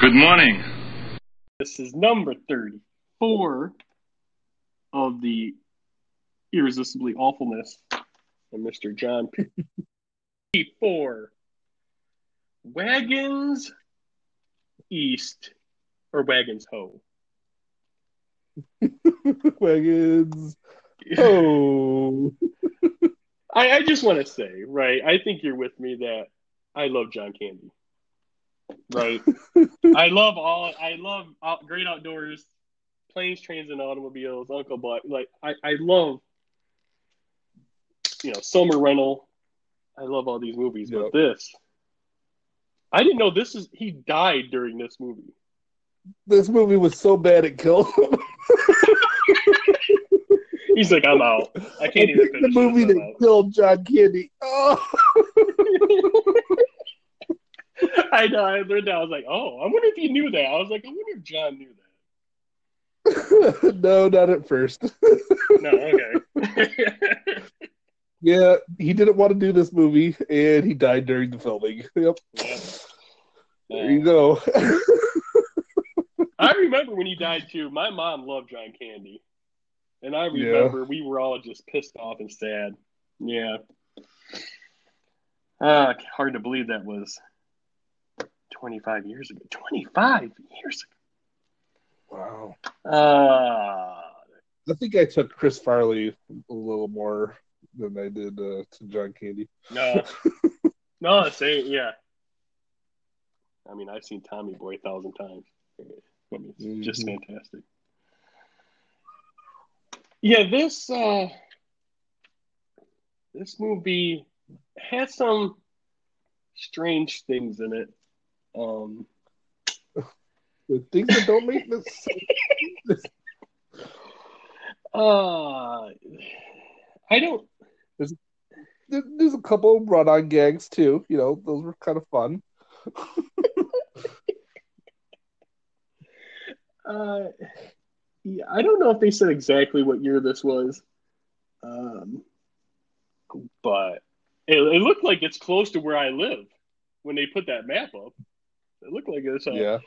Good morning. This is number 34 of the Irresistibly Awfulness of Mr. John P. 4 Wagons East or Wagons Ho. Wagons. Oh. I, I just want to say, right? I think you're with me that I love John Candy. Right. I love all. I love out, great outdoors, planes, trains, and automobiles. Uncle Buck. Like I, I love. You know, Summer Rental. I love all these movies, Yep. but this. I didn't know this is. He died during this movie. This movie was so bad it killed him. He's like, I'm out. I I can't even think the movie that out. killed John Candy. Oh. I know. I learned that. I was like, oh, I wonder if he knew that. I was like, I wonder if John knew that. no, not at first. No, okay. yeah, he didn't want to do this movie, and he died during the filming. Yep. Yeah. There you go. I remember when he died too. My mom loved John Candy, and I Yeah. remember we were all just pissed off and sad. Yeah. Uh, hard to believe that was 25 years ago. 25 years ago. wow. Uh, I think I took Chris Farley a little more than I did uh, to John Candy. no. no, same. Yeah. I mean, I've seen Tommy Boy a thousand times. I mean, it's just Mhm. fantastic. Yeah, this uh this movie has some strange things in it. Um The things that don't make this. uh I don't there- There's a couple run-on gags too. You know, those were kind of fun. uh yeah, I don't know if they said exactly what year this was. Um but it, it looked like it's close to where I live when they put that map up. It looked like it's uh, Yeah,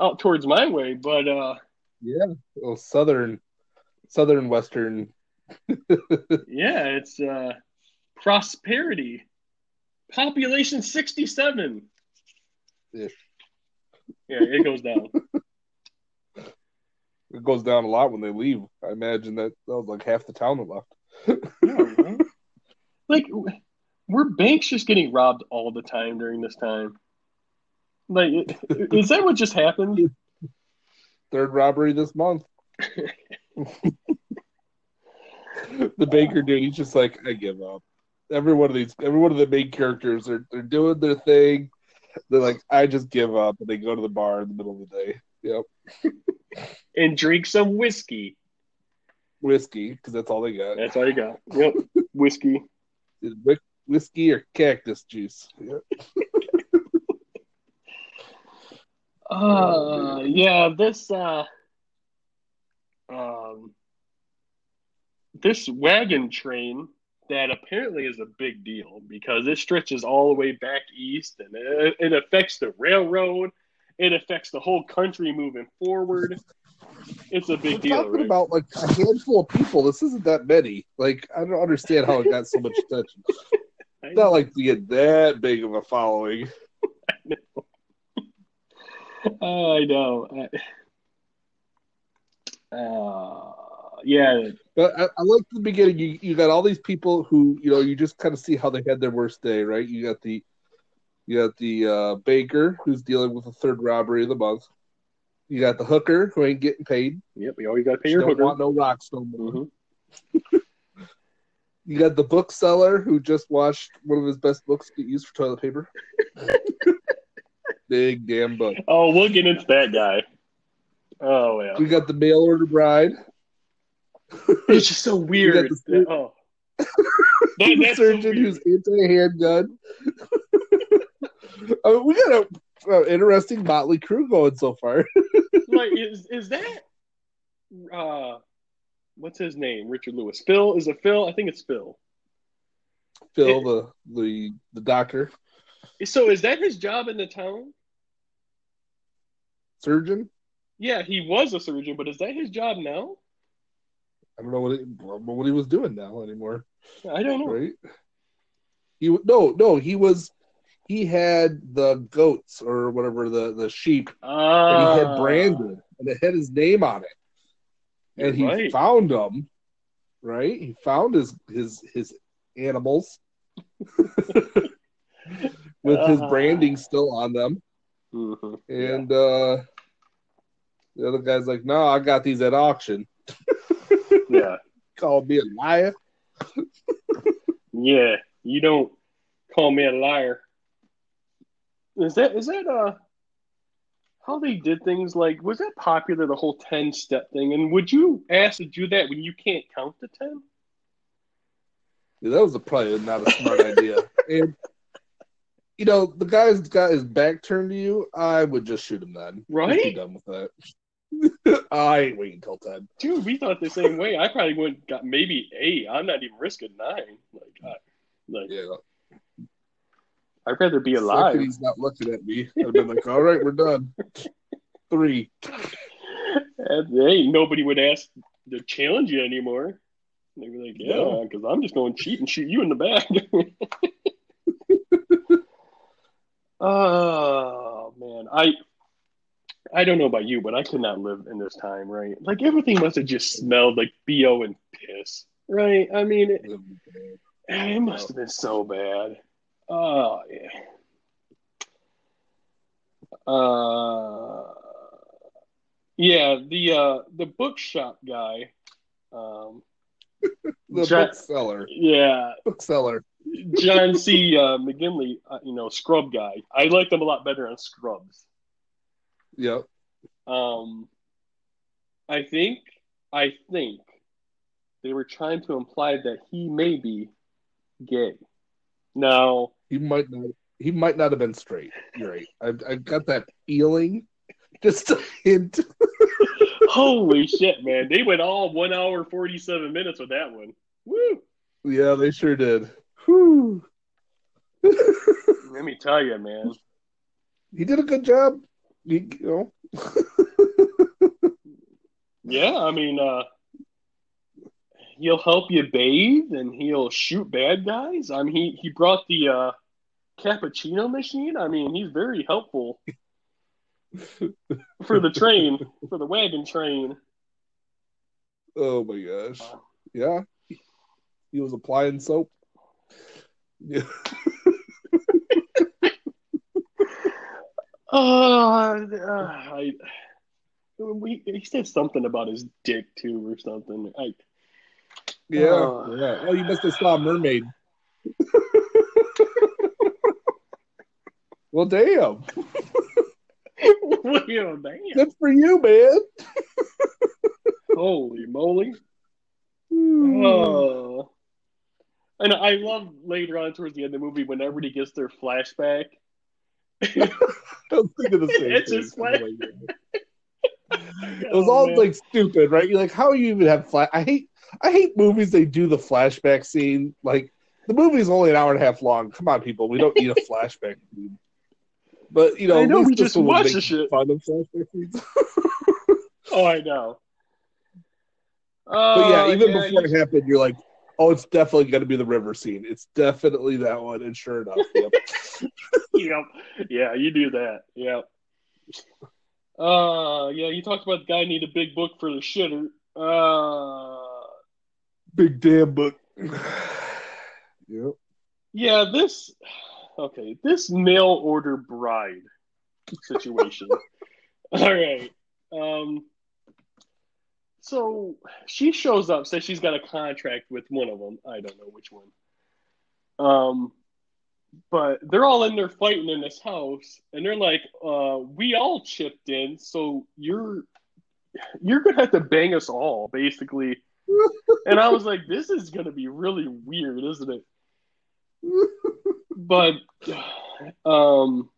out towards my way, but uh yeah. Well, southern, southern western. yeah, it's uh prosperity. Population 67. Yeah. Yeah, it goes down. It goes down a lot when they leave. I imagine that that was like half the town that left. Yeah, like were banks just getting robbed all the time during this time? Like is that what just happened? Third robbery this month. the baker dude, he's just like, I give up. Every one of these, every one of the main characters they're they're doing their thing. They're like, I just give up, and they go to the bar in the middle of the day. Yep, And drink some whiskey. whiskey because that's all they got. That's all you got. Yep. Whiskey. Is Whiskey or cactus juice. Yep. Uh yeah, this uh um this wagon train that apparently is a big deal because it stretches all the way back east and it, it affects the railroad, it affects the whole country moving forward. It's a big We're deal, talking right? about like a handful of people. This isn't that many. Like I don't understand how it got so much attention. Not like we get that big of a following. Oh, I know. Uh, yeah, But I, I like the beginning. You you got all these people who you know you just kind of see how they had their worst day, right? You got the you got the uh, baker who's dealing with the third robbery of the month. You got the hooker who ain't getting paid. yep. You always got to pay She your don't hooker. want no rocks no more. Mhm. You got the bookseller who just watched one of his best books get used for toilet paper. Big damn book. Oh, we'll get into that guy. Oh yeah, We got the mail order bride. it's just so weird. the oh, that, that's surgeon weird. who's anti-handgun. I mean, we got a uh, interesting motley crew going so far. like is is that uh what's his name? Richard Lewis. Phil is it Phil? I think it's Phil. Phil, the the the doctor. So is that his job in the town? surgeon. Yeah, he was a surgeon, but is that his job now? I don't know what he, what he was doing now anymore. I don't know. Right? He no no he was he had the goats or whatever the the sheep Ah, and he had branded and it had his name on it, and he right. found them. Right? He found his his his animals with his Ah. branding still on them. Mhm. And uh the other guy's like, No, I got these at auction. yeah, Called me a liar. yeah. You don't call me a liar. Is that is that uh how they did things like was that popular the whole 10 step thing and would you ask to do that when you can't count to 10 Yeah, that was a, probably not a smart idea. And you know, the guy's got his back turned to you. I would just shoot him then. Right? Be done with that. I ain't waiting until ten. dude we thought the same way i probably went got maybe eight i'm not even risking nine like I, like Yeah. i'd rather be alive he's not looking at me. I'd been like, all right, we're done. Three. and hey nobody would ask to challenge you anymore they'd be like yeah No. because i'm just going to cheat and shoot you in the back oh man i I don't know about you, but I could not live in this time, right? Like everything must have just smelled like bo and piss, right? I mean, it, it must have been so bad. Oh yeah. Uh, yeah. The uh, the bookshop guy. Um, The Ja- bookseller. yeah, Bookseller. John C. Uh, McGinley. Uh, you know, Scrub guy. I liked him a lot better on Scrubs. Yep. Um, I think, I think they were trying to imply that he may be gay. Now, He might not he might not have been straight. You're right. I I got that feeling. Just a hint. holy shit, man! They went all one hour forty-seven minutes with that one. Woo! Yeah, they sure did. Whew. Let me tell you, man. he did a good job. He, you know. Yeah, I mean, uh, he'll help you bathe and he'll shoot bad guys. I mean, he he brought the uh, cappuccino machine. I mean, he's very helpful for the train, for the wagon train. Oh my gosh. Yeah. He was applying soap. Yeah. Uh, uh, I, we, he said something about his dick too, or something. I, Yeah. Oh. yeah. Oh, you must have saw a mermaid. well, damn. yeah, damn. Good for you, man. Holy moly! Hmm. Oh. And I love later on towards the end of the movie when everybody gets their flashback. I was thinking the same It's thing. just Oh it was all oh, like stupid, right? You're like, how you even have flash? I hate, I hate movies. They do the flashback scene. Like the movie's only an hour and a half long. Come on, people, we don't need a flashback scene. But you know, I know, we just one would watched make the shit. Fun of flashback scenes. Oh, I know. But Oh, yeah, even yeah, before it happened, you're like, oh, it's definitely going to be the river scene. It's definitely that one. And sure enough, yep. yep. Yeah, you do that. Yep. Uh, yeah, you talked about the guy need a big book for the shitter. Uh, big damn book. yep. yeah, this. Okay, this mail order bride situation. All right. Um. So she shows up, says she's got a contract with one of them. I don't know which one. Um, but they're all in there fighting in this house, and they're like, uh, "We all chipped in, so you're you're gonna have to bang us all, basically." and I was like, "This is gonna be really weird, isn't it?" But um,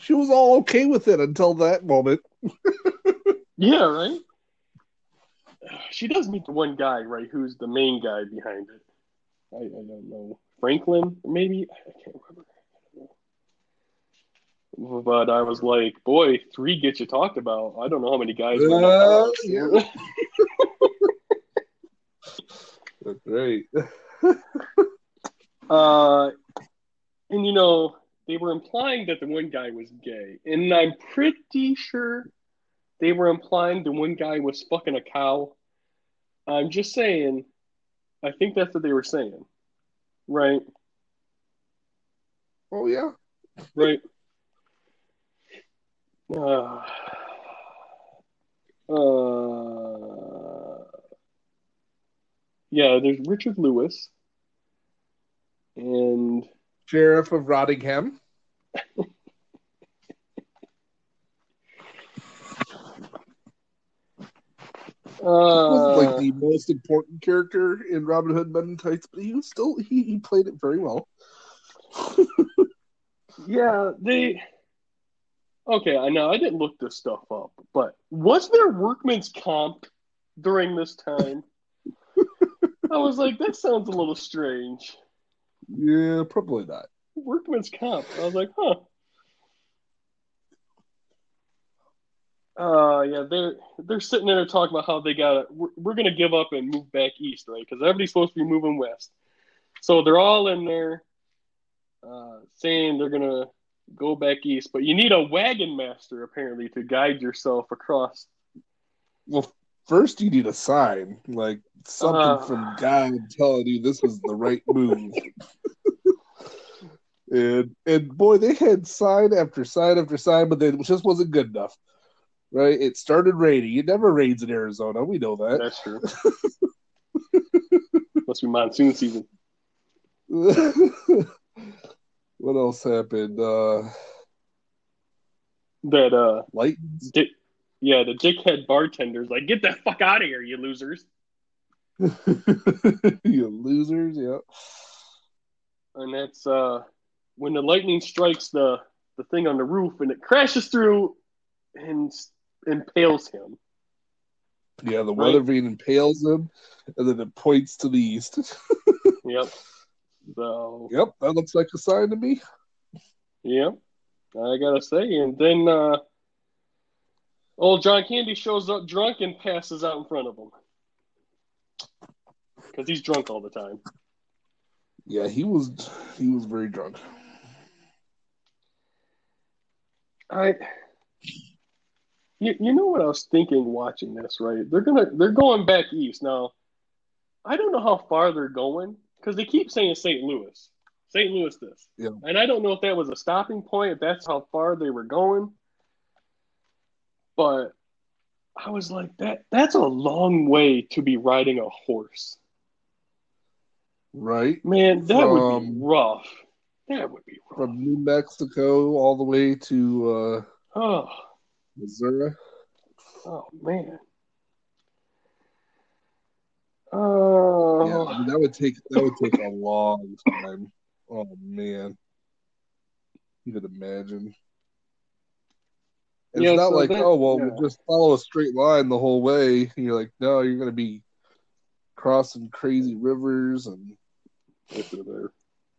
She was all okay with it until that moment. yeah, right. She does meet the one guy, right, who's the main guy behind it. I, I don't know, Franklin, maybe I can't remember. But I was like, boy, three get you talked about. I don't know how many guys. Uh, yeah. That's great. Uh, and you know, they were implying that the one guy was gay, and I'm pretty sure they were implying the one guy was fucking a cow. I'm just saying, I think that's what they were saying, right? Oh yeah. Right. Uh, uh, yeah, there's Richard Lewis. And Sheriff of Rottingham. uh, like the most important character in Robin Hood Men in Tights, but he was still he, he played it very well. yeah, they Okay, I know I didn't look this stuff up, but was there workman's comp during this time? I was like, that sounds a little strange. Yeah, probably not. Workman's comp. I was like, huh. Uh, yeah, they're they're sitting there talking about how they got we're, we're gonna give up and move back east, right? Because everybody's supposed to be moving west. So they're all in there, uh, saying they're gonna go back east, but you need a wagon master apparently to guide yourself across. Well, first you need a sign, like something Uh. from God telling you this was the right move. and and boy, they had sign after sign after sign, but it just wasn't good enough. Right? It started raining. It never rains in Arizona. We know that. That's true. Must be monsoon season. what else happened? Uh That uh, light dick, yeah, the dickhead bartender's like, get the fuck out of here, you losers. you losers, yeah. And that's uh, when the lightning strikes the the thing on the roof and it crashes through and impales him. Yeah, the Right. weather vane impales him and then it points to the east. Yep. So Yep, that looks like a sign to me. Yep, I gotta say, and then uh, old John Candy shows up drunk and passes out in front of him because he's drunk all the time. Yeah, he was he was very drunk. I you, you know what I was thinking watching this, right? They're gonna they're going back east now. I don't know how far they're going because they keep saying St. Louis, St. Louis this, Yeah. and I don't know if that was a stopping point, if that's how far they were going. But I was like, that that's a long way to be riding a horse, Right? man. That would be rough. That would be rough. From New Mexico all the way to uh Oh, Missouri. oh man. Oh, Yeah, I mean, that would take that would take a long time. Oh man. You could imagine. And Yeah, it's not so like, that- oh well, yeah. we'll just follow a straight line the whole way. And you're like, no, you're gonna be crossing crazy rivers and there.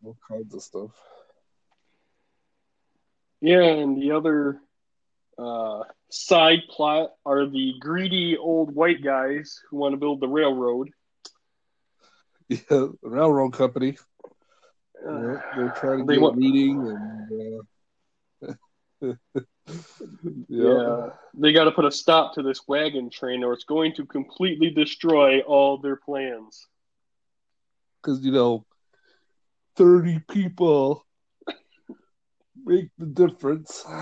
all kinds of stuff. Yeah, and the other uh, side plot are the greedy old white guys who want to build the railroad. Yeah, railroad company. Uh, Yeah, they're trying to they get want- reading and uh, yeah. they got to put a stop to this wagon train, or it's going to completely destroy all their plans. because you know, thirty people make the difference.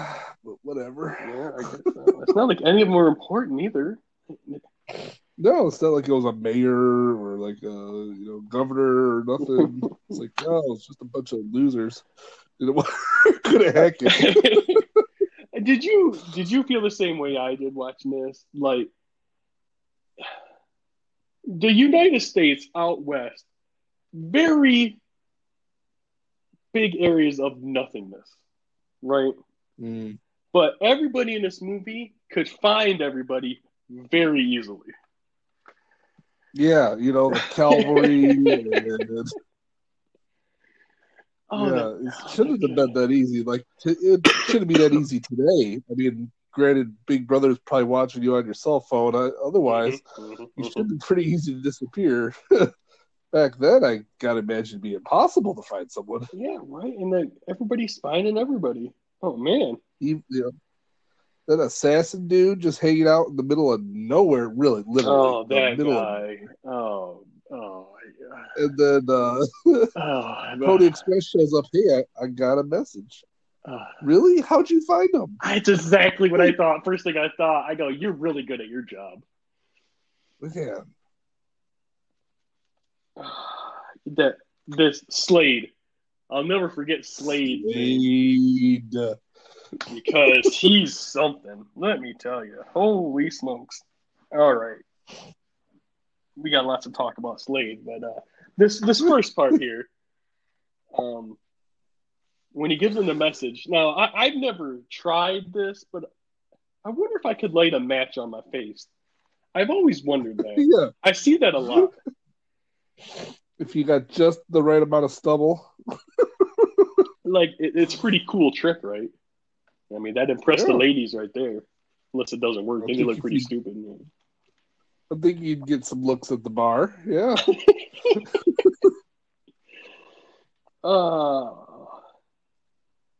But whatever. Yeah, I guess so. it's not like any of them were important either. No, it's not like it was a mayor or like a you know governor or nothing. it's like no, it's just a bunch of losers. You know what? Could have hacked it. did you did you feel the same way I did watching this? Like the United States out west, very big areas of nothingness, right? Mm. But everybody in this movie could find everybody very easily. Yeah, you know the cavalry. and, Oh, yeah, it shouldn't have been that easy. Like it shouldn't be that easy today. I mean, granted, Big Brother is probably watching you on your cell phone. Otherwise, Mhm, mhm, you mhm. should be pretty easy to disappear. Back then, I gotta imagine it'd be impossible to find someone. Yeah, right. And then everybody's finding everybody. Oh man. Even, you know, that assassin dude just hanging out in the middle of nowhere, really, literally. Oh, that middle of- guy. Oh, oh, yeah. and then uh, oh. Pony Express shows up. Hey, I, I got a message. uh, Really? How'd you find him? That's exactly what I thought. First thing I thought, I go, "You're really good at your job." Man, That this Slade, I'll never forget Slade Slade. because he's something. Let me tell you. Holy smokes! All right, we got lots to talk about Slade, but uh, this this first part here, um, when he gives him the message. Now, I, I've never tried this, but I wonder if I could light a match on my face. I've always wondered that. yeah, I see that a lot. If you got just the right amount of stubble. Like it, it's pretty cool trick, right? I mean, that impressed the ladies right there. Unless it doesn't work, I then you look pretty stupid. yeah. I think you'd get some looks at the bar. Yeah. Uh,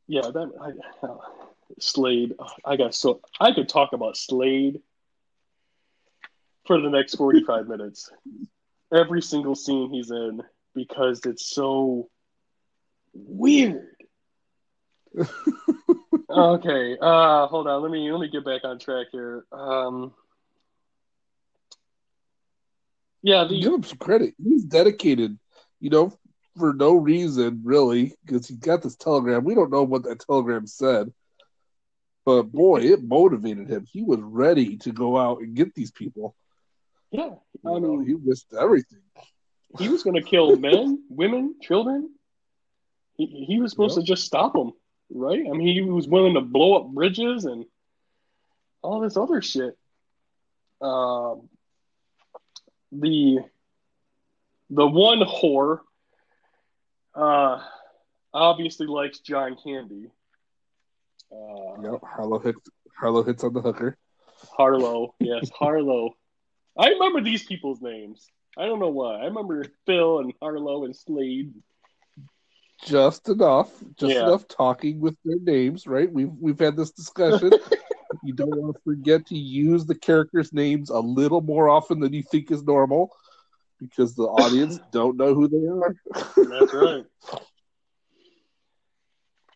yeah, that I, uh, Slade. I got so I could talk about Slade for the next forty-five minutes. Every single scene he's in because it's so weird. okay, uh, hold on. Let me let me get back on track here. Um, yeah, the Give him some credit. He's dedicated, you know, for no reason, really, because he got this telegram. We don't know what that telegram said. But boy, it motivated him. He was ready to go out and get these people. Yeah. You I know, mean, he missed everything. he was going to kill men, women, children. He, he was supposed Yep. to just stop them, right? I mean, he was willing to blow up bridges and all this other shit. Um, the the one whore uh, obviously likes John Candy. Uh, Yep, Harlow hits Harlow hits on the hooker. Harlow, yes, Harlow. I remember these people's names. I don't know why. I remember Phil and Harlow and Slade. Just enough, just Yeah. enough talking with their names, right? We've we've had this discussion. you don't want to forget to use the characters' names a little more often than you think is normal, because the audience don't know who they are. That's right.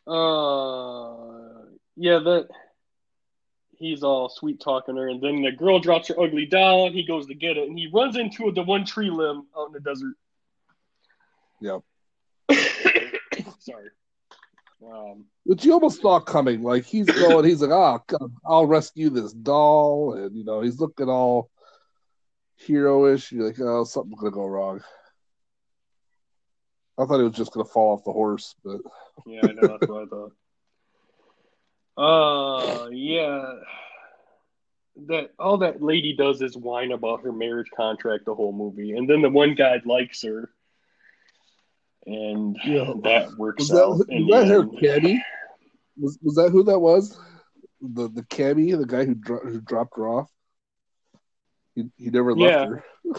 Uh, yeah, that he's all sweet talking her, and then the girl drops her ugly doll, and he goes to get it, and he runs into the one tree limb out in the desert. Yep. Sorry. Um, Which you almost thought coming. Like he's going, he's like, "Oh, God, I'll rescue this doll," and you know he's looking all heroish. You're like, "Oh, something's gonna go wrong." I thought he was just gonna fall off the horse, but yeah, I know that's what I thought. Uh, yeah. That all that lady does is whine about her marriage contract the whole movie, and then the one guy likes her, and Yeah. that works was that out. was that her cabbie? Was was that who that was? The the cabbie, the guy who dro- who dropped her off. He he never left Yeah. her.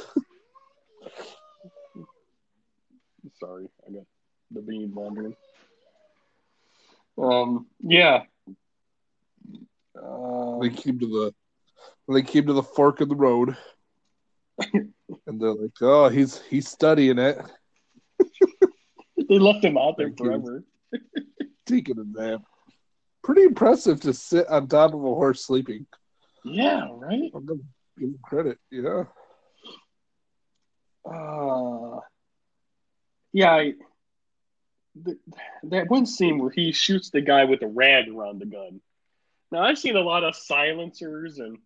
Sorry, I got the bean wandering. Um, yeah. They came to the they came to the fork of the road, and they're like, "Oh, he's he's studying it, they left him out there forever. taking a nap." Pretty impressive to sit on top of a horse sleeping. Yeah, right. I'm gonna give him credit. Yeah, Uh, yeah, I, th- that one scene where he shoots the guy with a rag around the gun. Now I've seen a lot of silencers and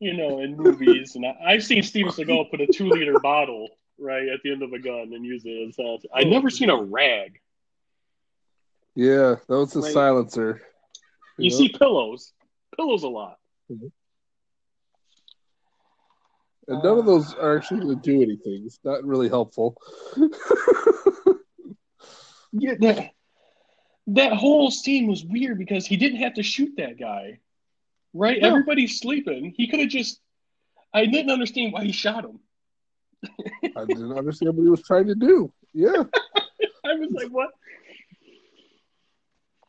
you know in movies, and I, I've seen Steven Seagal put a two-liter bottle right at the end of a gun and use it as a silencer. I've never seen a rag. yeah, that was a Right. silencer. You know? see pillows, pillows a lot. and none of those are actually going to do anything. It's not really helpful. Yeah, that, whole scene was weird because he didn't have to shoot that guy, right? No. Everybody's sleeping. He could have just. I didn't understand why he shot him. I didn't understand what he was trying to do. Yeah. I was like, what?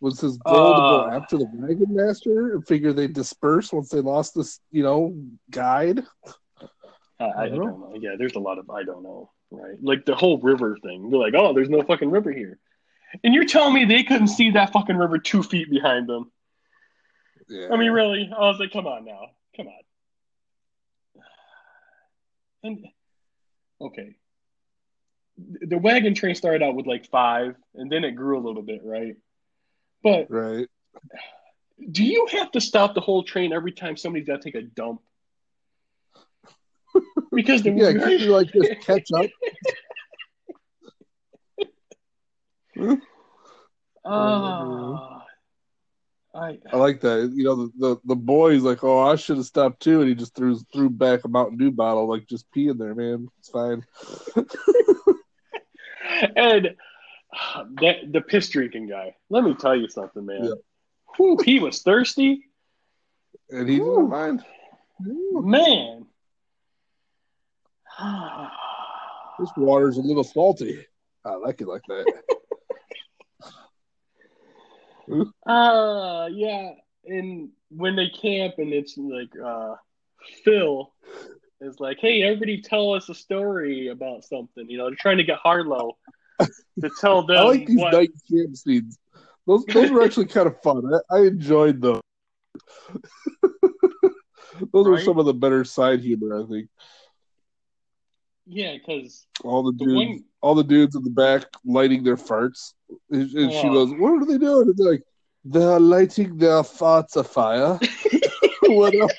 Was his goal to go Uh. after the wagon master and figure they'd disperse once they lost this, you know, guide? I, I, I don't don't know. Yeah, there's a lot of I don't know, right? Like the whole river thing. They're like, oh, there's no fucking river here. And you're telling me they couldn't see that fucking river two feet behind them? Yeah. I mean, really? I was like, come on now, come on. And okay, the wagon train started out with like five, and then it grew a little bit, right? But right. do you have to stop the whole train every time somebody's got to take a dump? Because the Yeah, like just catch up? Ah, I I like that. You know, the, the, the boy's like, oh, I should have stopped too, and he just threw threw back a Mountain Dew bottle, like just pee in there, man. It's fine. and that the piss drinking guy. Let me tell you something, man. Yeah. Whew, he was thirsty, And he Ooh. didn't mind. man. This water's a little salty. I like it like that. Uh yeah, and when they camp and it's like uh Phil is like, hey, everybody tell us a story about something. You know, they're trying to get Harlow to tell them I like these what night camp scenes. Those those were actually kind of fun. I, I enjoyed them. those were some of the better side humor, I think. Yeah, because All the the dudes, one all the dudes in the back lighting their farts, and, and she goes, "What are they doing?" And they're like, "They're lighting their farts afire." what else?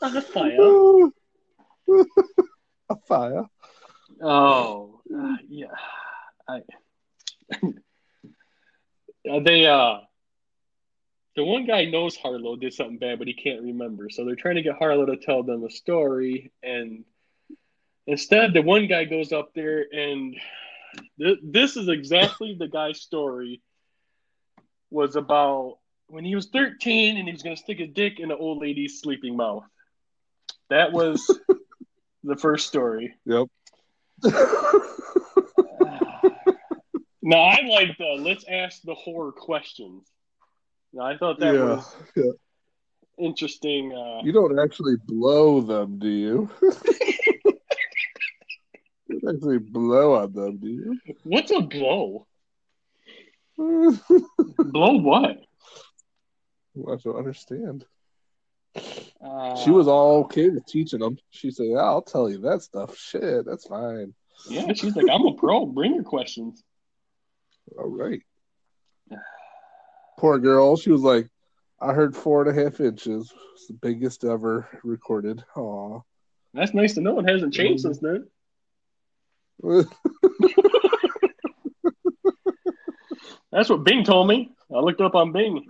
on the fire. a fire. Oh, uh, yeah. I, they uh, the one guy knows Harlow did something bad, but he can't remember. So they're trying to get Harlow to tell them a story, and instead, the one guy goes up there, and th- this is exactly the guy's story. Was about when he was 13 and he was going to stick his dick in an old lady's sleeping mouth. That was the first story. Yep. now I like the let's ask the horror questions. No, I thought that yeah. was yeah. interesting. Uh, You don't actually blow them, do you? you actually blow on them, do you? what's a blow? Blow what? I don't understand. Uh, She was all okay with teaching them. She said, yeah, I'll tell you that stuff. Shit, that's fine. Yeah, she's like, I'm a pro. Bring your questions. All right. Poor girl. She was like, I heard four and a half inches. It's the biggest ever recorded. Aw. That's nice to know. It hasn't changed since then. That's what Bing told me. I looked up on Bing.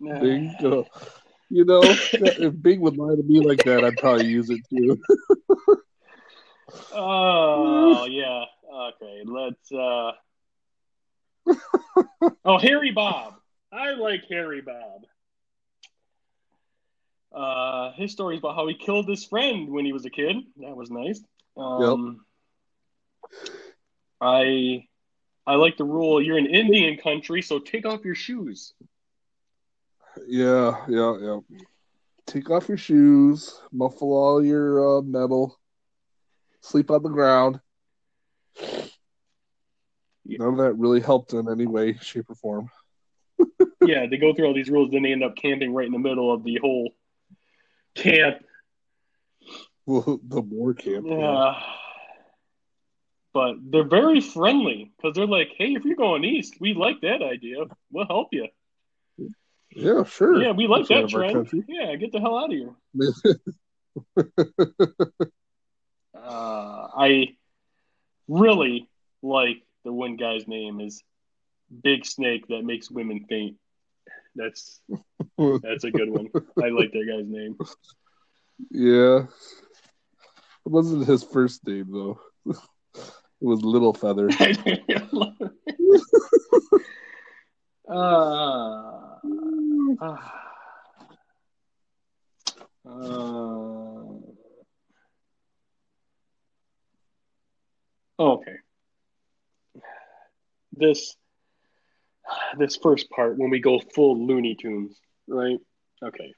Bingo. You know, if Bing would lie to me like that, I'd probably use it too. Oh yeah. Okay. Let's. uh Oh, Harry Bob. I like Harry Bob. Uh, his story is about how he killed his friend when he was a kid. That was nice. Um, I I like the rule. You're in Indian country, so take off your shoes. Yeah, yeah, yeah. Take off your shoes, muffle all your uh, metal, sleep on the ground. None of that really helped in any way, shape, or form. yeah, they go through all these rules, then they end up camping right in the middle of the whole camp. Well, the war camp. yeah. Yeah. But they're very friendly because they're like, hey, if you're going east, we like that idea. We'll help you. Yeah, sure. Yeah, we like That's that one of our trend. Yeah, get the hell out of here. Uh, I really like the one guy's name is Big Snake that makes women faint. That's that's a good one. I like that guy's name. yeah. It wasn't his first name though. It was Little Feather. uh, uh, uh, okay. This this first part when we go full Looney Tunes, right? Okay.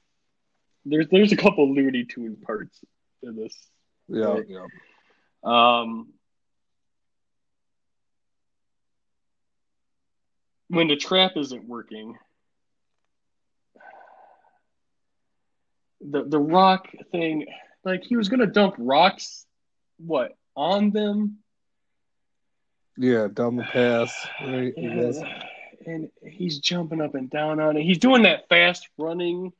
There's there's a couple Looney Tune parts in this. Yeah, Right. yeah. Um, when the trap isn't working, the the rock thing, like he was gonna dump rocks, what on them? Yeah, down the pass. Right. And he's jumping up and down on it. He's doing that fast running,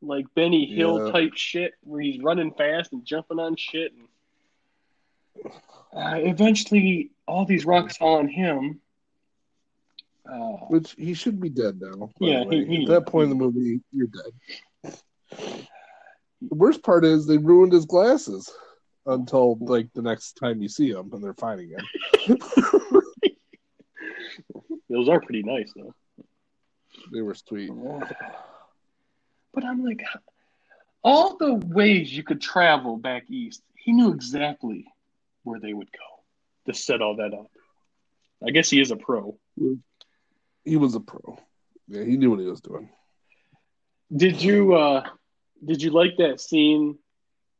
like Benny Hill Yeah. type shit, where he's running fast and jumping on shit. And uh, eventually, all these rocks fall on him. Uh, Which he should be dead now. Yeah, he- he- At that point in the movie, you're dead. The worst part is they ruined his glasses until like the next time you see him and they're finding him. those are pretty nice, though. They were sweet. But I'm like, all the ways you could travel back east, he knew exactly where they would go to set all that up. I guess he is a pro. He was a pro. Yeah, he knew what he was doing. Did you uh did you like that scene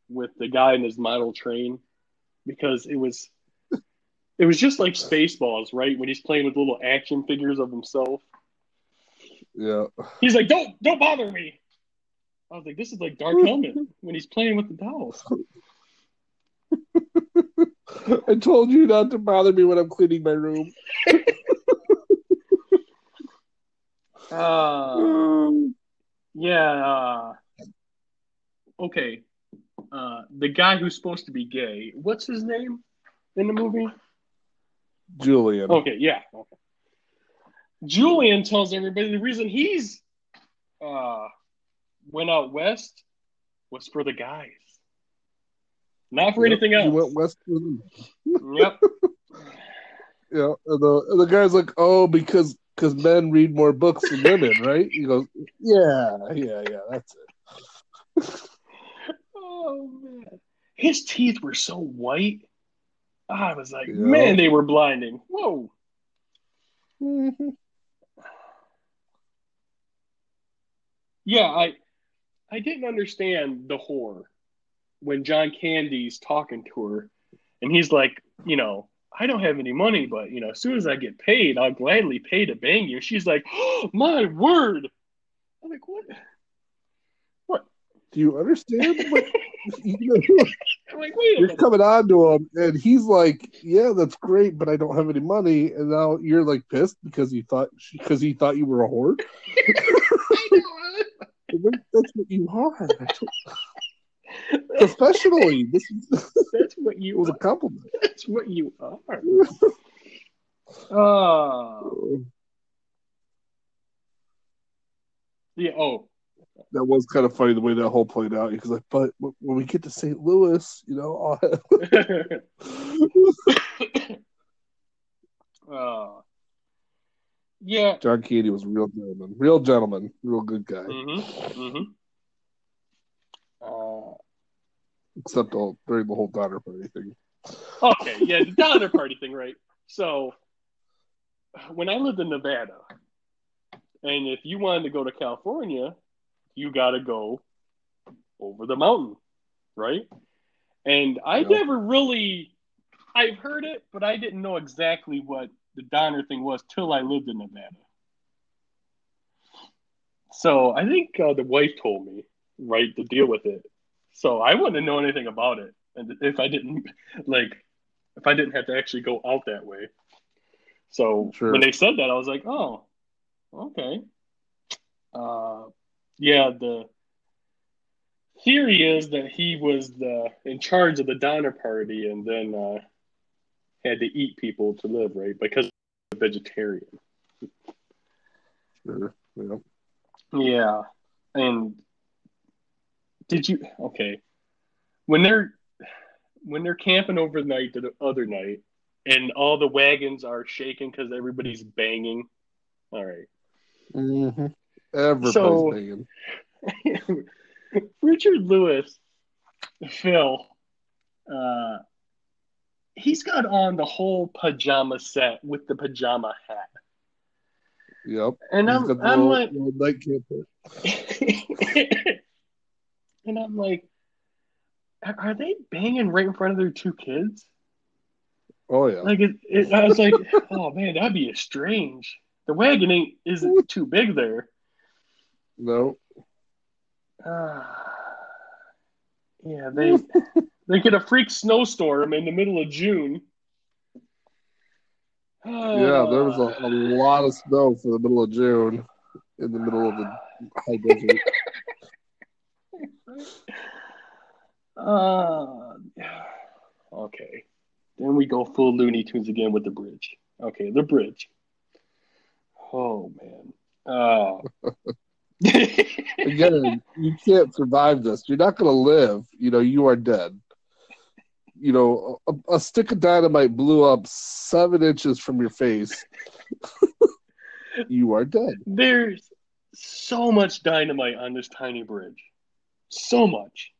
with the guy in his model train? Because it was it was just like Spaceballs, right? When he's playing with little action figures of himself. Yeah. He's like, Don't don't bother me. I was like, this is like Dark Helmet when he's playing with the dolls. I told you not to bother me when I'm cleaning my room. Uh yeah, uh okay. Uh the guy who's supposed to be gay, what's his name in the movie? Julian. Okay, yeah. Okay. Julian tells everybody the reason he's uh went out west was for the guys. Not for Yep, anything He else. went west. Yep. Yeah. And the, and the guy's like, oh, because because men read more books than women, right? He goes, yeah, yeah, yeah, that's it. Oh man. His teeth were so white. I was like, Yeah. man, they were blinding. Whoa. Mhm. Yeah, I I didn't understand the horror when John Candy's talking to her and he's like, you know, I don't have any money, but you know, as soon as I get paid, I'll gladly pay to bang you. She's like, oh, my word. I'm like, what? What? Do you understand? What, you know, I'm like, wait. You're minute. coming on to him, and he's like, "Yeah, that's great, but I don't have any money." And now you're like pissed because you thought because he thought you were a whore. I know. That's what you are. Professionally, this is, That's what you was a compliment. That's what you are. Oh. Yeah. Oh. That was kind of funny the way that whole played out. Because like, but when we get to St. Louis, you know, uh, yeah. John Candy was a real gentleman, real gentleman, real good guy. Mm-hmm. Mm-hmm. Uh, Except all, during the whole Donner Party thing. okay. Yeah. The Donner Party thing, right? So, when I lived in Nevada, and if you wanted to go to California, you got to go over the mountain, right? And I Yep. never really, I've heard it, but I didn't know exactly what the Donner thing was till I lived in Nevada. So I think uh, the wife told me, right, to deal with it. So I wouldn't know anything about it, and if I didn't, like, if I didn't have to actually go out that way. So Sure. when they said that, I was like, oh, okay. Uh, yeah, the theory is that he was the in charge of the Donner Party, and then uh, had to eat people to live, right? Because a vegetarian. Sure. Yeah. Yeah, and did you okay when they're when they're camping overnight the other night and all the wagons are shaking because everybody's banging. All right. Mm-hmm. Everybody's So- banging. Richard Lewis, Phil, uh, he's got on the whole pajama set with the pajama hat. Yep. And I'm, I'm little, like, little nightcap there. and I'm like, are they banging right in front of their two kids? Oh yeah. Like, it, it, I was like, oh man, that'd be strange. The wagon ain't isn't too big there. no. Uh, yeah, they they get a freak snowstorm in the middle of June. Yeah, there was a, a lot of snow for the middle of June in the middle of the high desert. Uh, okay. Then we go full Looney Tunes again with the bridge. Okay, the bridge. Oh man. Oh. Again, you can't survive this. You're not going to live. You know, you are dead. You know, a, a stick of dynamite blew up seven inches from your face. you are dead. There's so much dynamite on this tiny bridge. So much.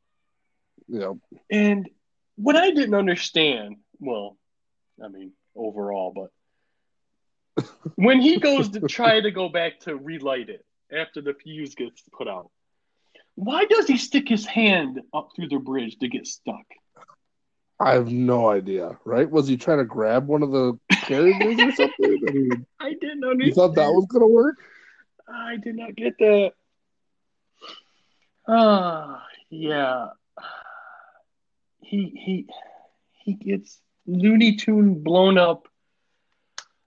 You know, And what I didn't understand, well, I mean, overall, but when he goes to try to go back to relight it after the fuse gets put out, why does he stick his hand up through the bridge to get stuck? I have no idea. Right? Was he trying to grab one of the carriages or something? I mean, I didn't understand. you thought that was going to work? I did not get that. Ah, yeah. He he he gets Looney Tune blown up,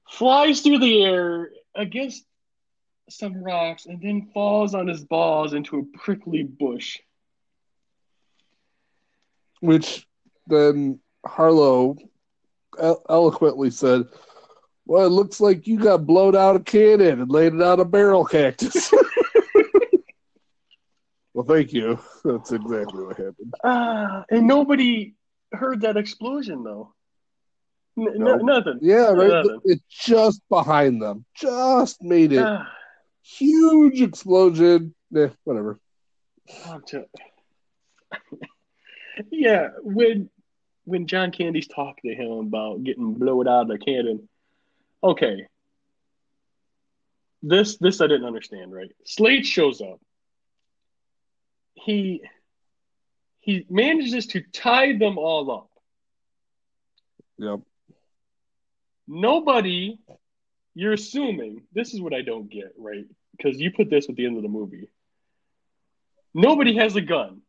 flies through the air against some rocks, and then falls on his balls into a prickly bush. Which then Harlow eloquently said, Well, it looks like you got blown out a cannon and laid it on a barrel cactus. well, thank you. That's exactly what happened. Ah, and nobody heard that explosion though. N- n- nothing. Yeah, right. Nothing. It's just behind them. Just made it. Ah, Huge explosion. Yeah, whatever. Yeah, when when John Candy's talking to him about getting blown out of the cannon, okay. This this I didn't understand, right? Slade shows up. He he manages to tie them all up. Yep. Nobody, you're assuming, this is what I don't get, right? Because you put this at the end of the movie. Nobody has a gun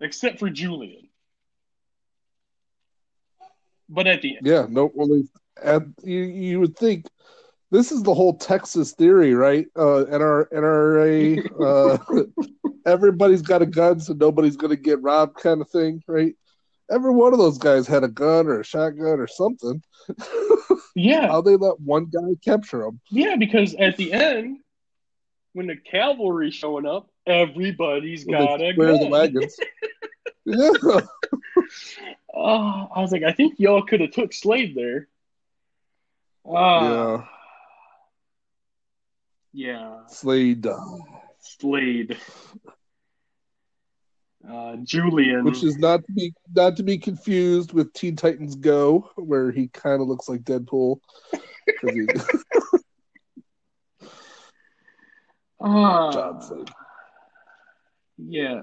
except for Julian. But at the end, Yeah, no, well, and you you would think this is the whole Texas theory, right? Uh, NR, NRA, uh, everybody's got a gun, so nobody's going to get robbed, kind of thing, right? Every one of those guys had a gun or a shotgun or something. yeah, How they let one guy capture them? yeah, because at the end, when the cavalry's showing up, everybody's got a Where the wagons? yeah, Oh, I was like, I think y'all could have took Slade there. Ah, yeah. Slade, Slade. Uh, Julian. which is not to be not to be confused with Teen Titans Go, where he kind of looks like Deadpool. he- Ah, John Yeah.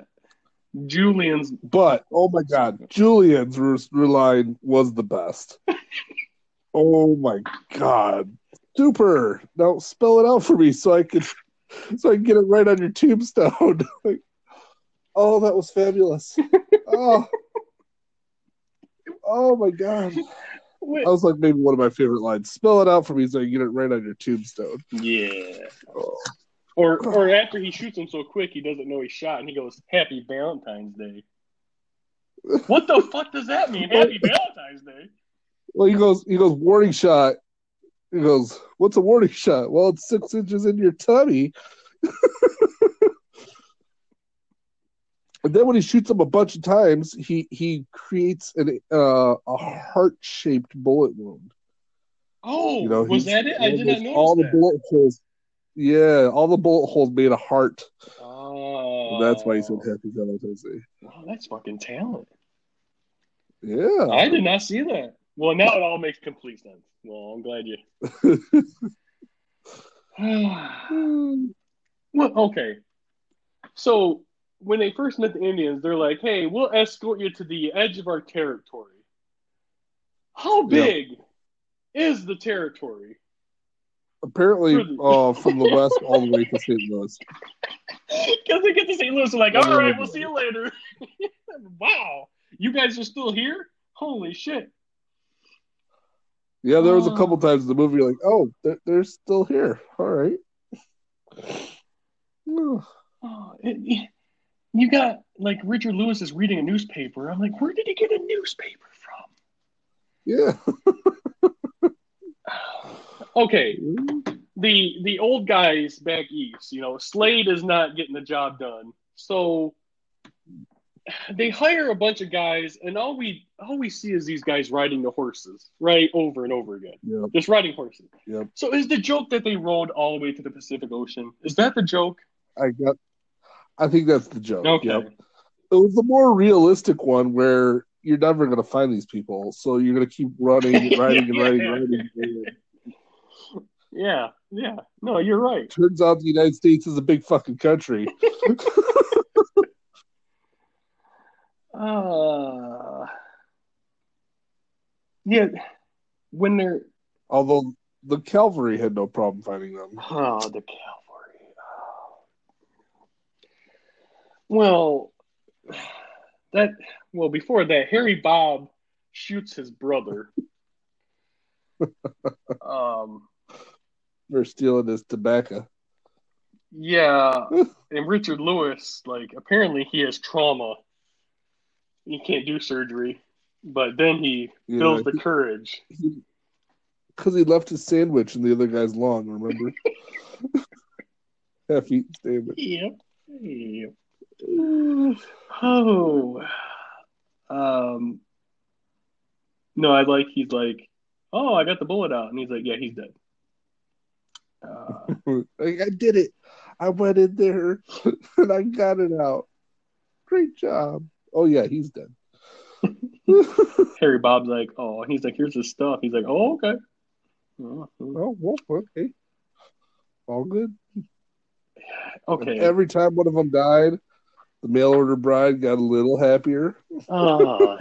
Julian's. But oh my god, Julian's r- line was the best. oh my god, super! Now spell it out for me so I can so I can get it right on your tombstone. like, oh, that was fabulous. oh, oh my god, Wait. that was like maybe one of my favorite lines. Spell it out for me so I can get it right on your tombstone. Yeah. Oh. Or or after he shoots him so quick he doesn't know he shot and he goes, Happy Valentine's Day. What the fuck does that mean? Happy Valentine's Day. Well, he goes, he goes, warning shot. He goes, what's a warning shot? Well, it's six inches in your tummy. And then when he shoots him a bunch of times, he he creates an uh, a heart shaped bullet wound. Oh, You know, was that it? I did not notice all the bullet holes. Yeah, all the bullet holes made a heart. Oh, That's why he's so happy Valentine's Day. Wow, that's fucking talent. Yeah. I did not see that. Well, now it all makes complete sense. Well, I'm glad you. well, okay. So when they first met the Indians, they're like, "Hey, we'll escort you to the edge of our territory." How Yeah. big is the territory? Apparently, Really? uh, from the west all the way to St. Louis. Because they get to St. Louis, they're like, "All right, we'll see you later." wow, you guys are still here? Holy shit! Yeah, there was a Oh. couple times in the movie like, oh, they're, they're still here. All right. Oh, Oh, it, you got like Richard Lewis is reading a newspaper. I'm like, where did he get a newspaper from? Yeah. Okay, the the old guys back east, you know, Slade is not getting the job done. So they hire a bunch of guys and all we all we see is these guys riding the horses, right, over and over again. Yep. Just riding horses. Yep. So is the joke that they rode all the way to the Pacific Ocean? Is that the joke? I got. I think that's the joke. Okay. Yep. It was the more realistic one where you're never going to find these people, so you're going to keep running, and riding, and riding, and riding. Yeah, yeah. No, you're right. Turns out the United States is a big fucking country. Uh, yeah, when they're Although the cavalry had no problem finding them. oh the cavalry. Oh. Well, that well before that, Harry Bob shoots his brother. um, They're stealing his tobacco. yeah, and Richard Lewis, like apparently he has trauma. He can't do surgery, but then he Yeah, builds the courage. Because he left his sandwich in the other guy's lawn, remember? Half eaten sandwich. Yep. Yep. Oh. Um. No, I like. He's like, oh, I got the bullet out, and he's like, yeah, he's dead. Uh, I did it. I went in there and I got it out. Great job. Oh yeah, he's dead. Harry Bob's like, oh, and he's like, here's his stuff. He's like, oh, okay. Oh, well, okay. All good. Okay. Every time one of them died, the mail order bride got a little happier. uh,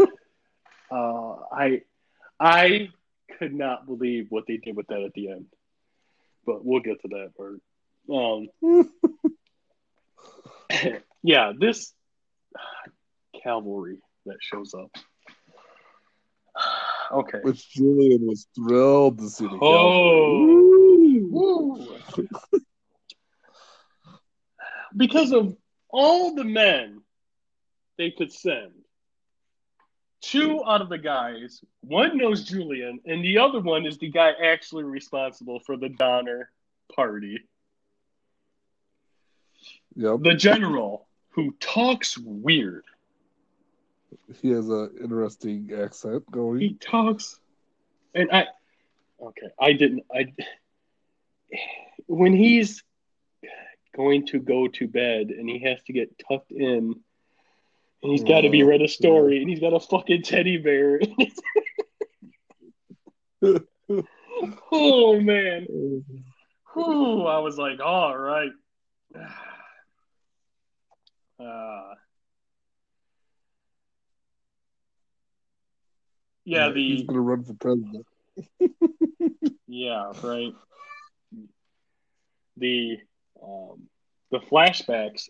uh, I, I could not believe what they did with that at the end, but we'll get to that part. Um, yeah, this cavalry that shows up. Okay. Which Julian was thrilled to see the cavalry. Oh, because of all the men they could send, two out of the guys, one knows Julian, and the other one is the guy actually responsible for the Donner party. Yep. The general who talks weird. He has an interesting accent going. He talks, and I, okay, I didn't, I, when he's going to go to bed and he has to get tucked in, and he's got to be Oh, read a story, and he's got a fucking teddy bear. oh man, Whew, I was like, all right. Uh, yeah, He's gonna run for president. Yeah, right. The um, the flashbacks,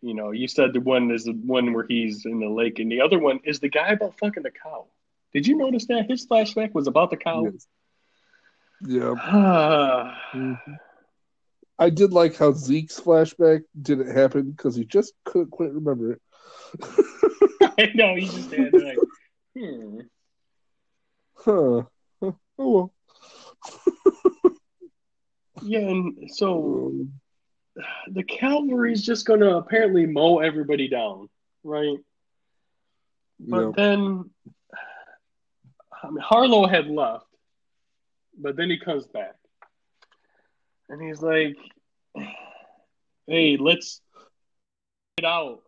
you know, you said the one is the one where he's in the lake, and the other one is the guy about fucking the cow. Did you notice that his flashback was about the cow? Yes. Yeah. Ah, I did like how Zeke's flashback didn't happen because he just couldn't quite remember it. I know he just had like, hmm. Huh. Oh well. Yeah, and so Um, the cavalry's just gonna apparently mow everybody down. right? But You then, I mean, Harlow had left, but then he comes back, and he's like, "Hey, let's get out."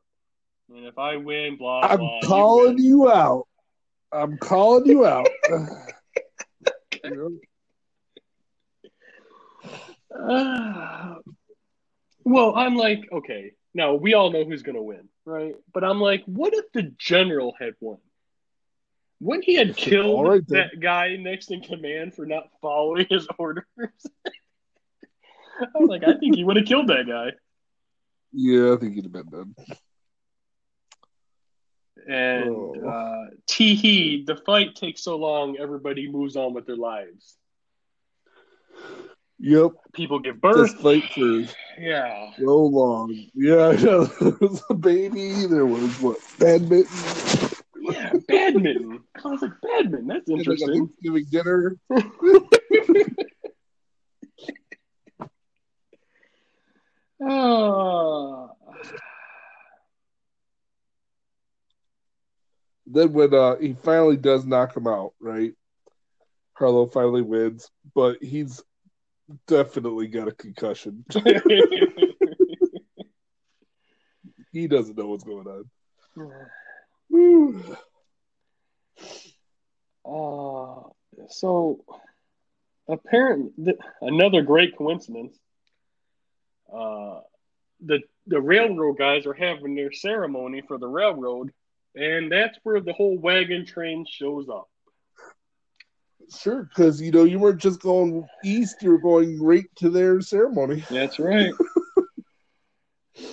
And if I win, blah I'm blah. you calling win. you out. I'm calling you out. You know? Uh, well, I'm like, okay, now we all know who's going to win, right? But I'm like, what if the general had won? When he had killed right, then. that guy next in command for not following his orders, I'm like, I think he would have killed that guy. Yeah, I think he'd have been done. And Oh. uh, Teehee, the fight takes so long, everybody moves on with their lives. Yep, People give birth. this fight for Yeah. so long. Yeah, I know. there was a baby. There was what badminton. Yeah, badminton. I was like, badminton. That's interesting. Thanksgiving dinner. Oh. Then when uh, he finally does knock him out, right? Harlow finally wins, but he's definitely got a concussion. he doesn't know what's going on. Uh, so apparently, th- another great coincidence. Uh, the the railroad guys are having their ceremony for the railroad, and that's where the whole wagon train shows up. Sure, because you know you weren't just going east; you were going right to their ceremony. That's right.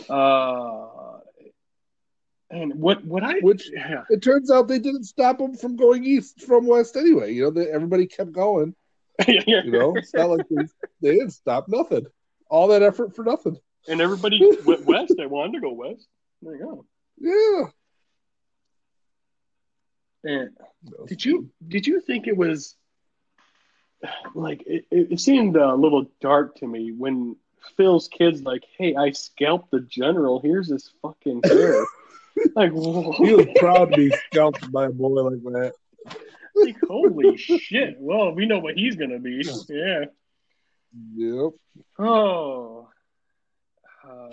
uh, and what what I Which- yeah. It turns out they didn't stop them from going east from west anyway. You know, they, everybody kept going. You know, it's not like they, they didn't stop nothing. All that effort for nothing. and everybody went west. They wanted to go west. There you go. Yeah. And did you did you think it was like it, it seemed a little dark to me when Phil's kids like, "Hey, I scalped the general. Here's his fucking hair." like, He whoa, was proud to be scalped by a boy like that. like, holy shit! Well, we know what he's gonna be. Yeah. Yep. Oh. Uh,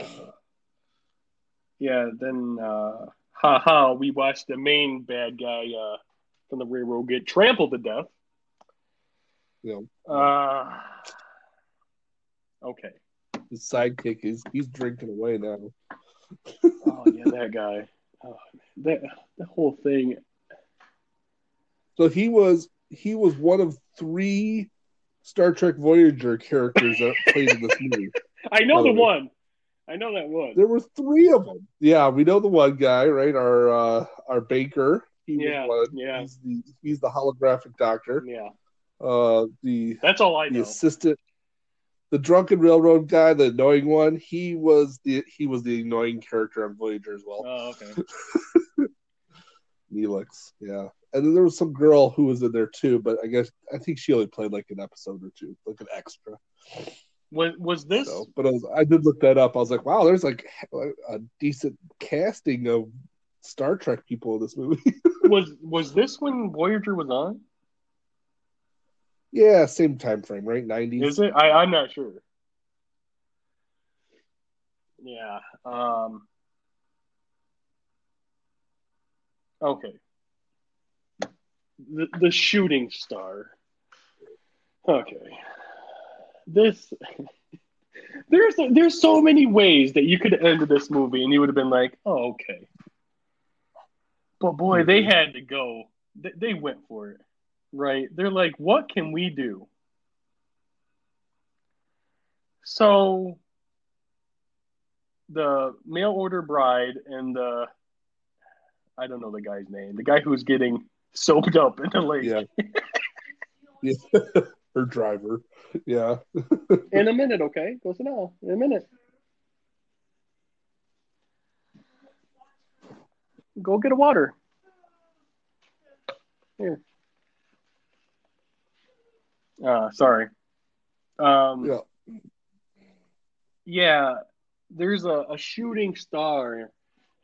yeah. Then, uh, ha ha. We watched the main bad guy uh, from the railroad get trampled to death. Yeah. Uh, okay. His sidekick is he's drinking away now. Oh yeah, that guy. Oh, that that whole thing. So he was he was one of three Star Trek Voyager characters that played in this movie. I know the one. I know that one. There were three of them. Yeah, we know the one guy, right? Our uh, our baker. He Yeah, was one. yeah. He's the he's the holographic doctor. Yeah, Uh, the that's all I the know. assistant, the drunken railroad guy, the annoying one. He was the he was the annoying character on Voyager as well. Oh, okay. Neelix, yeah. And then there was some girl who was in there too, but I guess I think she only played like an episode or two, like an extra. Was was this So, but I, was, I did look that up. I was like, wow, there's like a decent casting of Star Trek people in this movie. was was this when Voyager was on? yeah, same time frame, right? Nineties. Is it? I I'm not sure. Yeah. Um. Okay. The the shooting star. Okay. This. There's there's so many ways that you could end this movie, and you would have been like, "Oh, okay." But boy, they mm-hmm. had to go. They, they went for it, right? They're like, "What can we do?" So the mail order bride and the I don't know the guy's name. The guy who's getting soaked up in the lake. Yeah. yeah. Her driver. Yeah. In a minute, okay? Go sit down. In a minute. Go get a water. Here. Uh, sorry. Um, Yeah. yeah, there's a, a shooting star,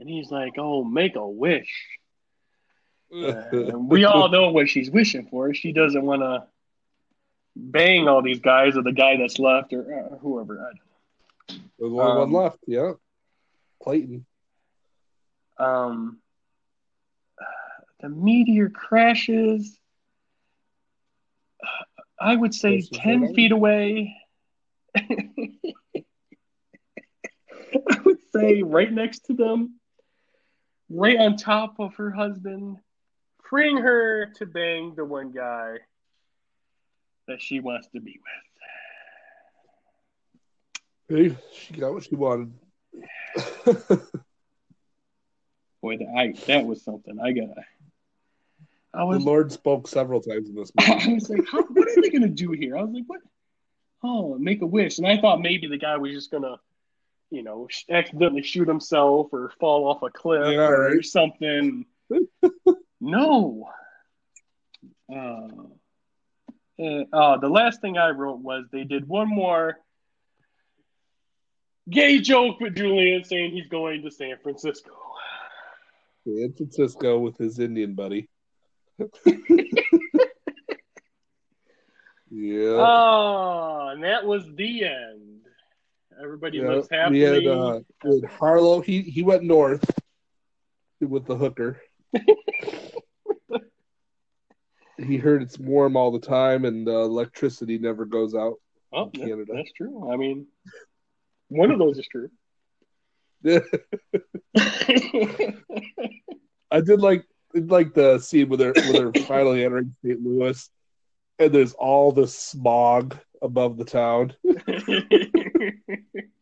And he's like, "Oh, make a wish." And we all know what she's wishing for. She doesn't want to bang all these guys or the guy that's left or uh, whoever. I don't know. There's only Um, one left. Yeah, Clayton. Um, the meteor crashes. I would say 10 home. feet away. I would say right next to them, right on top of her husband, freeing her to bang the one guy that she wants to be with. Hey, she got what she wanted. Boy, that, I, that was something. I got. I the was Lord spoke several times in this movie. I was like, How, what are they going to do here? I was like, what? Oh, make a wish. And I thought maybe the guy was just going to, you know, sh- accidentally shoot himself or fall off a cliff Yeah, or right. something. no. Uh, and, uh, the last thing I wrote was they did one more gay joke with Julian saying he's going to San Francisco. San Francisco with his Indian buddy. yeah. Oh, and that was the end. Everybody Yeah, lives we happily. had, uh, Harlow. He he went north with the hooker. he heard it's warm all the time and uh, electricity never goes out. oh, in that- Canada. that's true. I mean, one of those is true. I did like like the scene where they're where they're finally entering St. Louis, and there's all the smog above the town.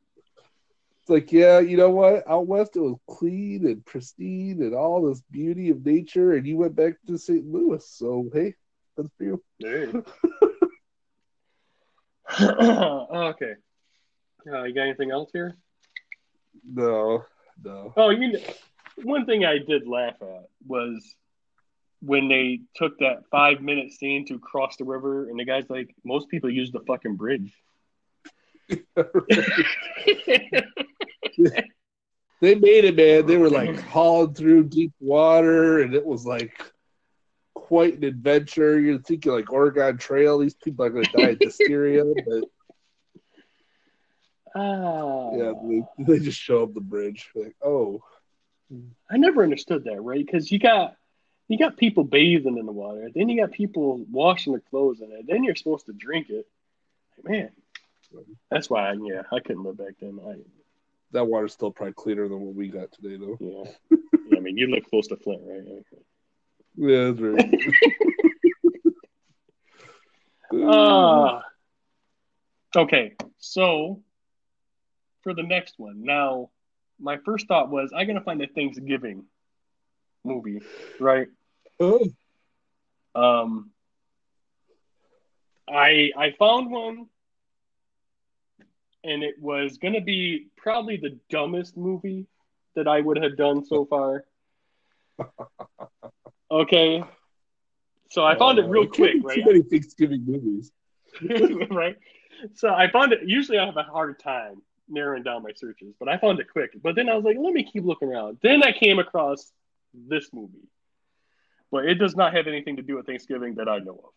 Like, yeah, you know what? Out west, it was clean and pristine and all this beauty of nature, and you went back to St. Louis. So hey, that's for you. Hey. okay. Uh, you got anything else here? No, no. Oh, you know, one thing I did laugh at was when they took that five minute scene to cross the river, and the guy's like, "Most people use the fucking bridge." they made it, man. They were like hauling through deep water, and it was like quite an adventure. You're thinking like Oregon Trail. These people are going to die of dysteria, but Ah, yeah, they, they just show up the bridge. Like, oh, I never understood that, right? Because you got you got people bathing in the water, then you got people washing their clothes in it, then you're supposed to drink it. Like, Man, that's why, I, yeah, I couldn't live back then. I, that water's still probably cleaner than what we got today, though. yeah. yeah, I mean, you live close to Flint, right? Yeah, that's right. Ah. okay, so for the next one, now my first thought was I'm gonna find a Thanksgiving movie, right? Oh, Um, I I found one, and it was gonna be probably the dumbest movie that I would have done so far. Okay, so I found it uh, real there quick, right? Too many Thanksgiving movies. right? So I found it. Usually, I have a hard time narrowing down my searches, but I found it quick. But then I was like, let me keep looking around. Then I came across this movie, but it does not have anything to do with Thanksgiving that I know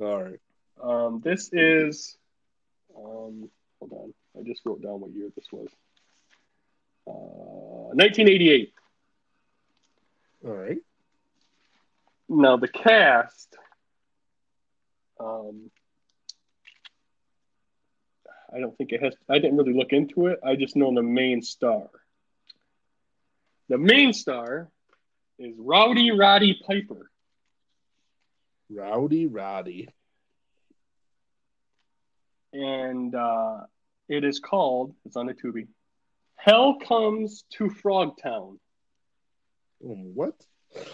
All right. of. Um, this is, um, hold on, I just wrote down what year this was. Uh, 1988. All right. Now the cast. Um, I don't think it has. I didn't really look into it. I just know the main star. The main star is Rowdy Roddy Piper. Rowdy Roddy. And uh, it is called. It's on the Tubi. Hell comes to Frogtown. Um, what?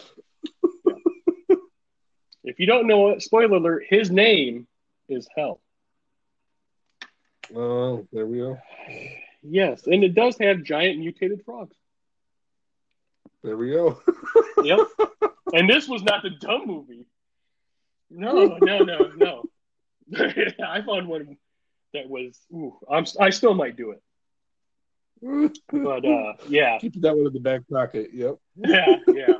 If you don't know it, spoiler alert: his name is Hell. Oh, there we go. Yes, and it does have giant mutated frogs. There we go. Yep. and this was not the dumb movie. No, no, no, no. I found one that was. Ooh, I'm. I still might do it. But uh, yeah, Keep that one in the back pocket. Yep. yeah, yeah,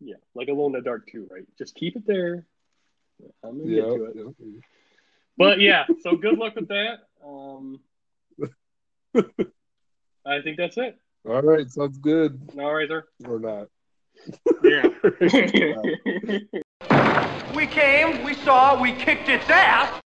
yeah. Like Alone in the Dark too, right? Just keep it there. I'm gonna get to it. Yep. But yeah, so good luck with that. Um, I think that's it. All right. Sounds good. All right, sir. Or not. Yeah. We came, we saw, we kicked its ass.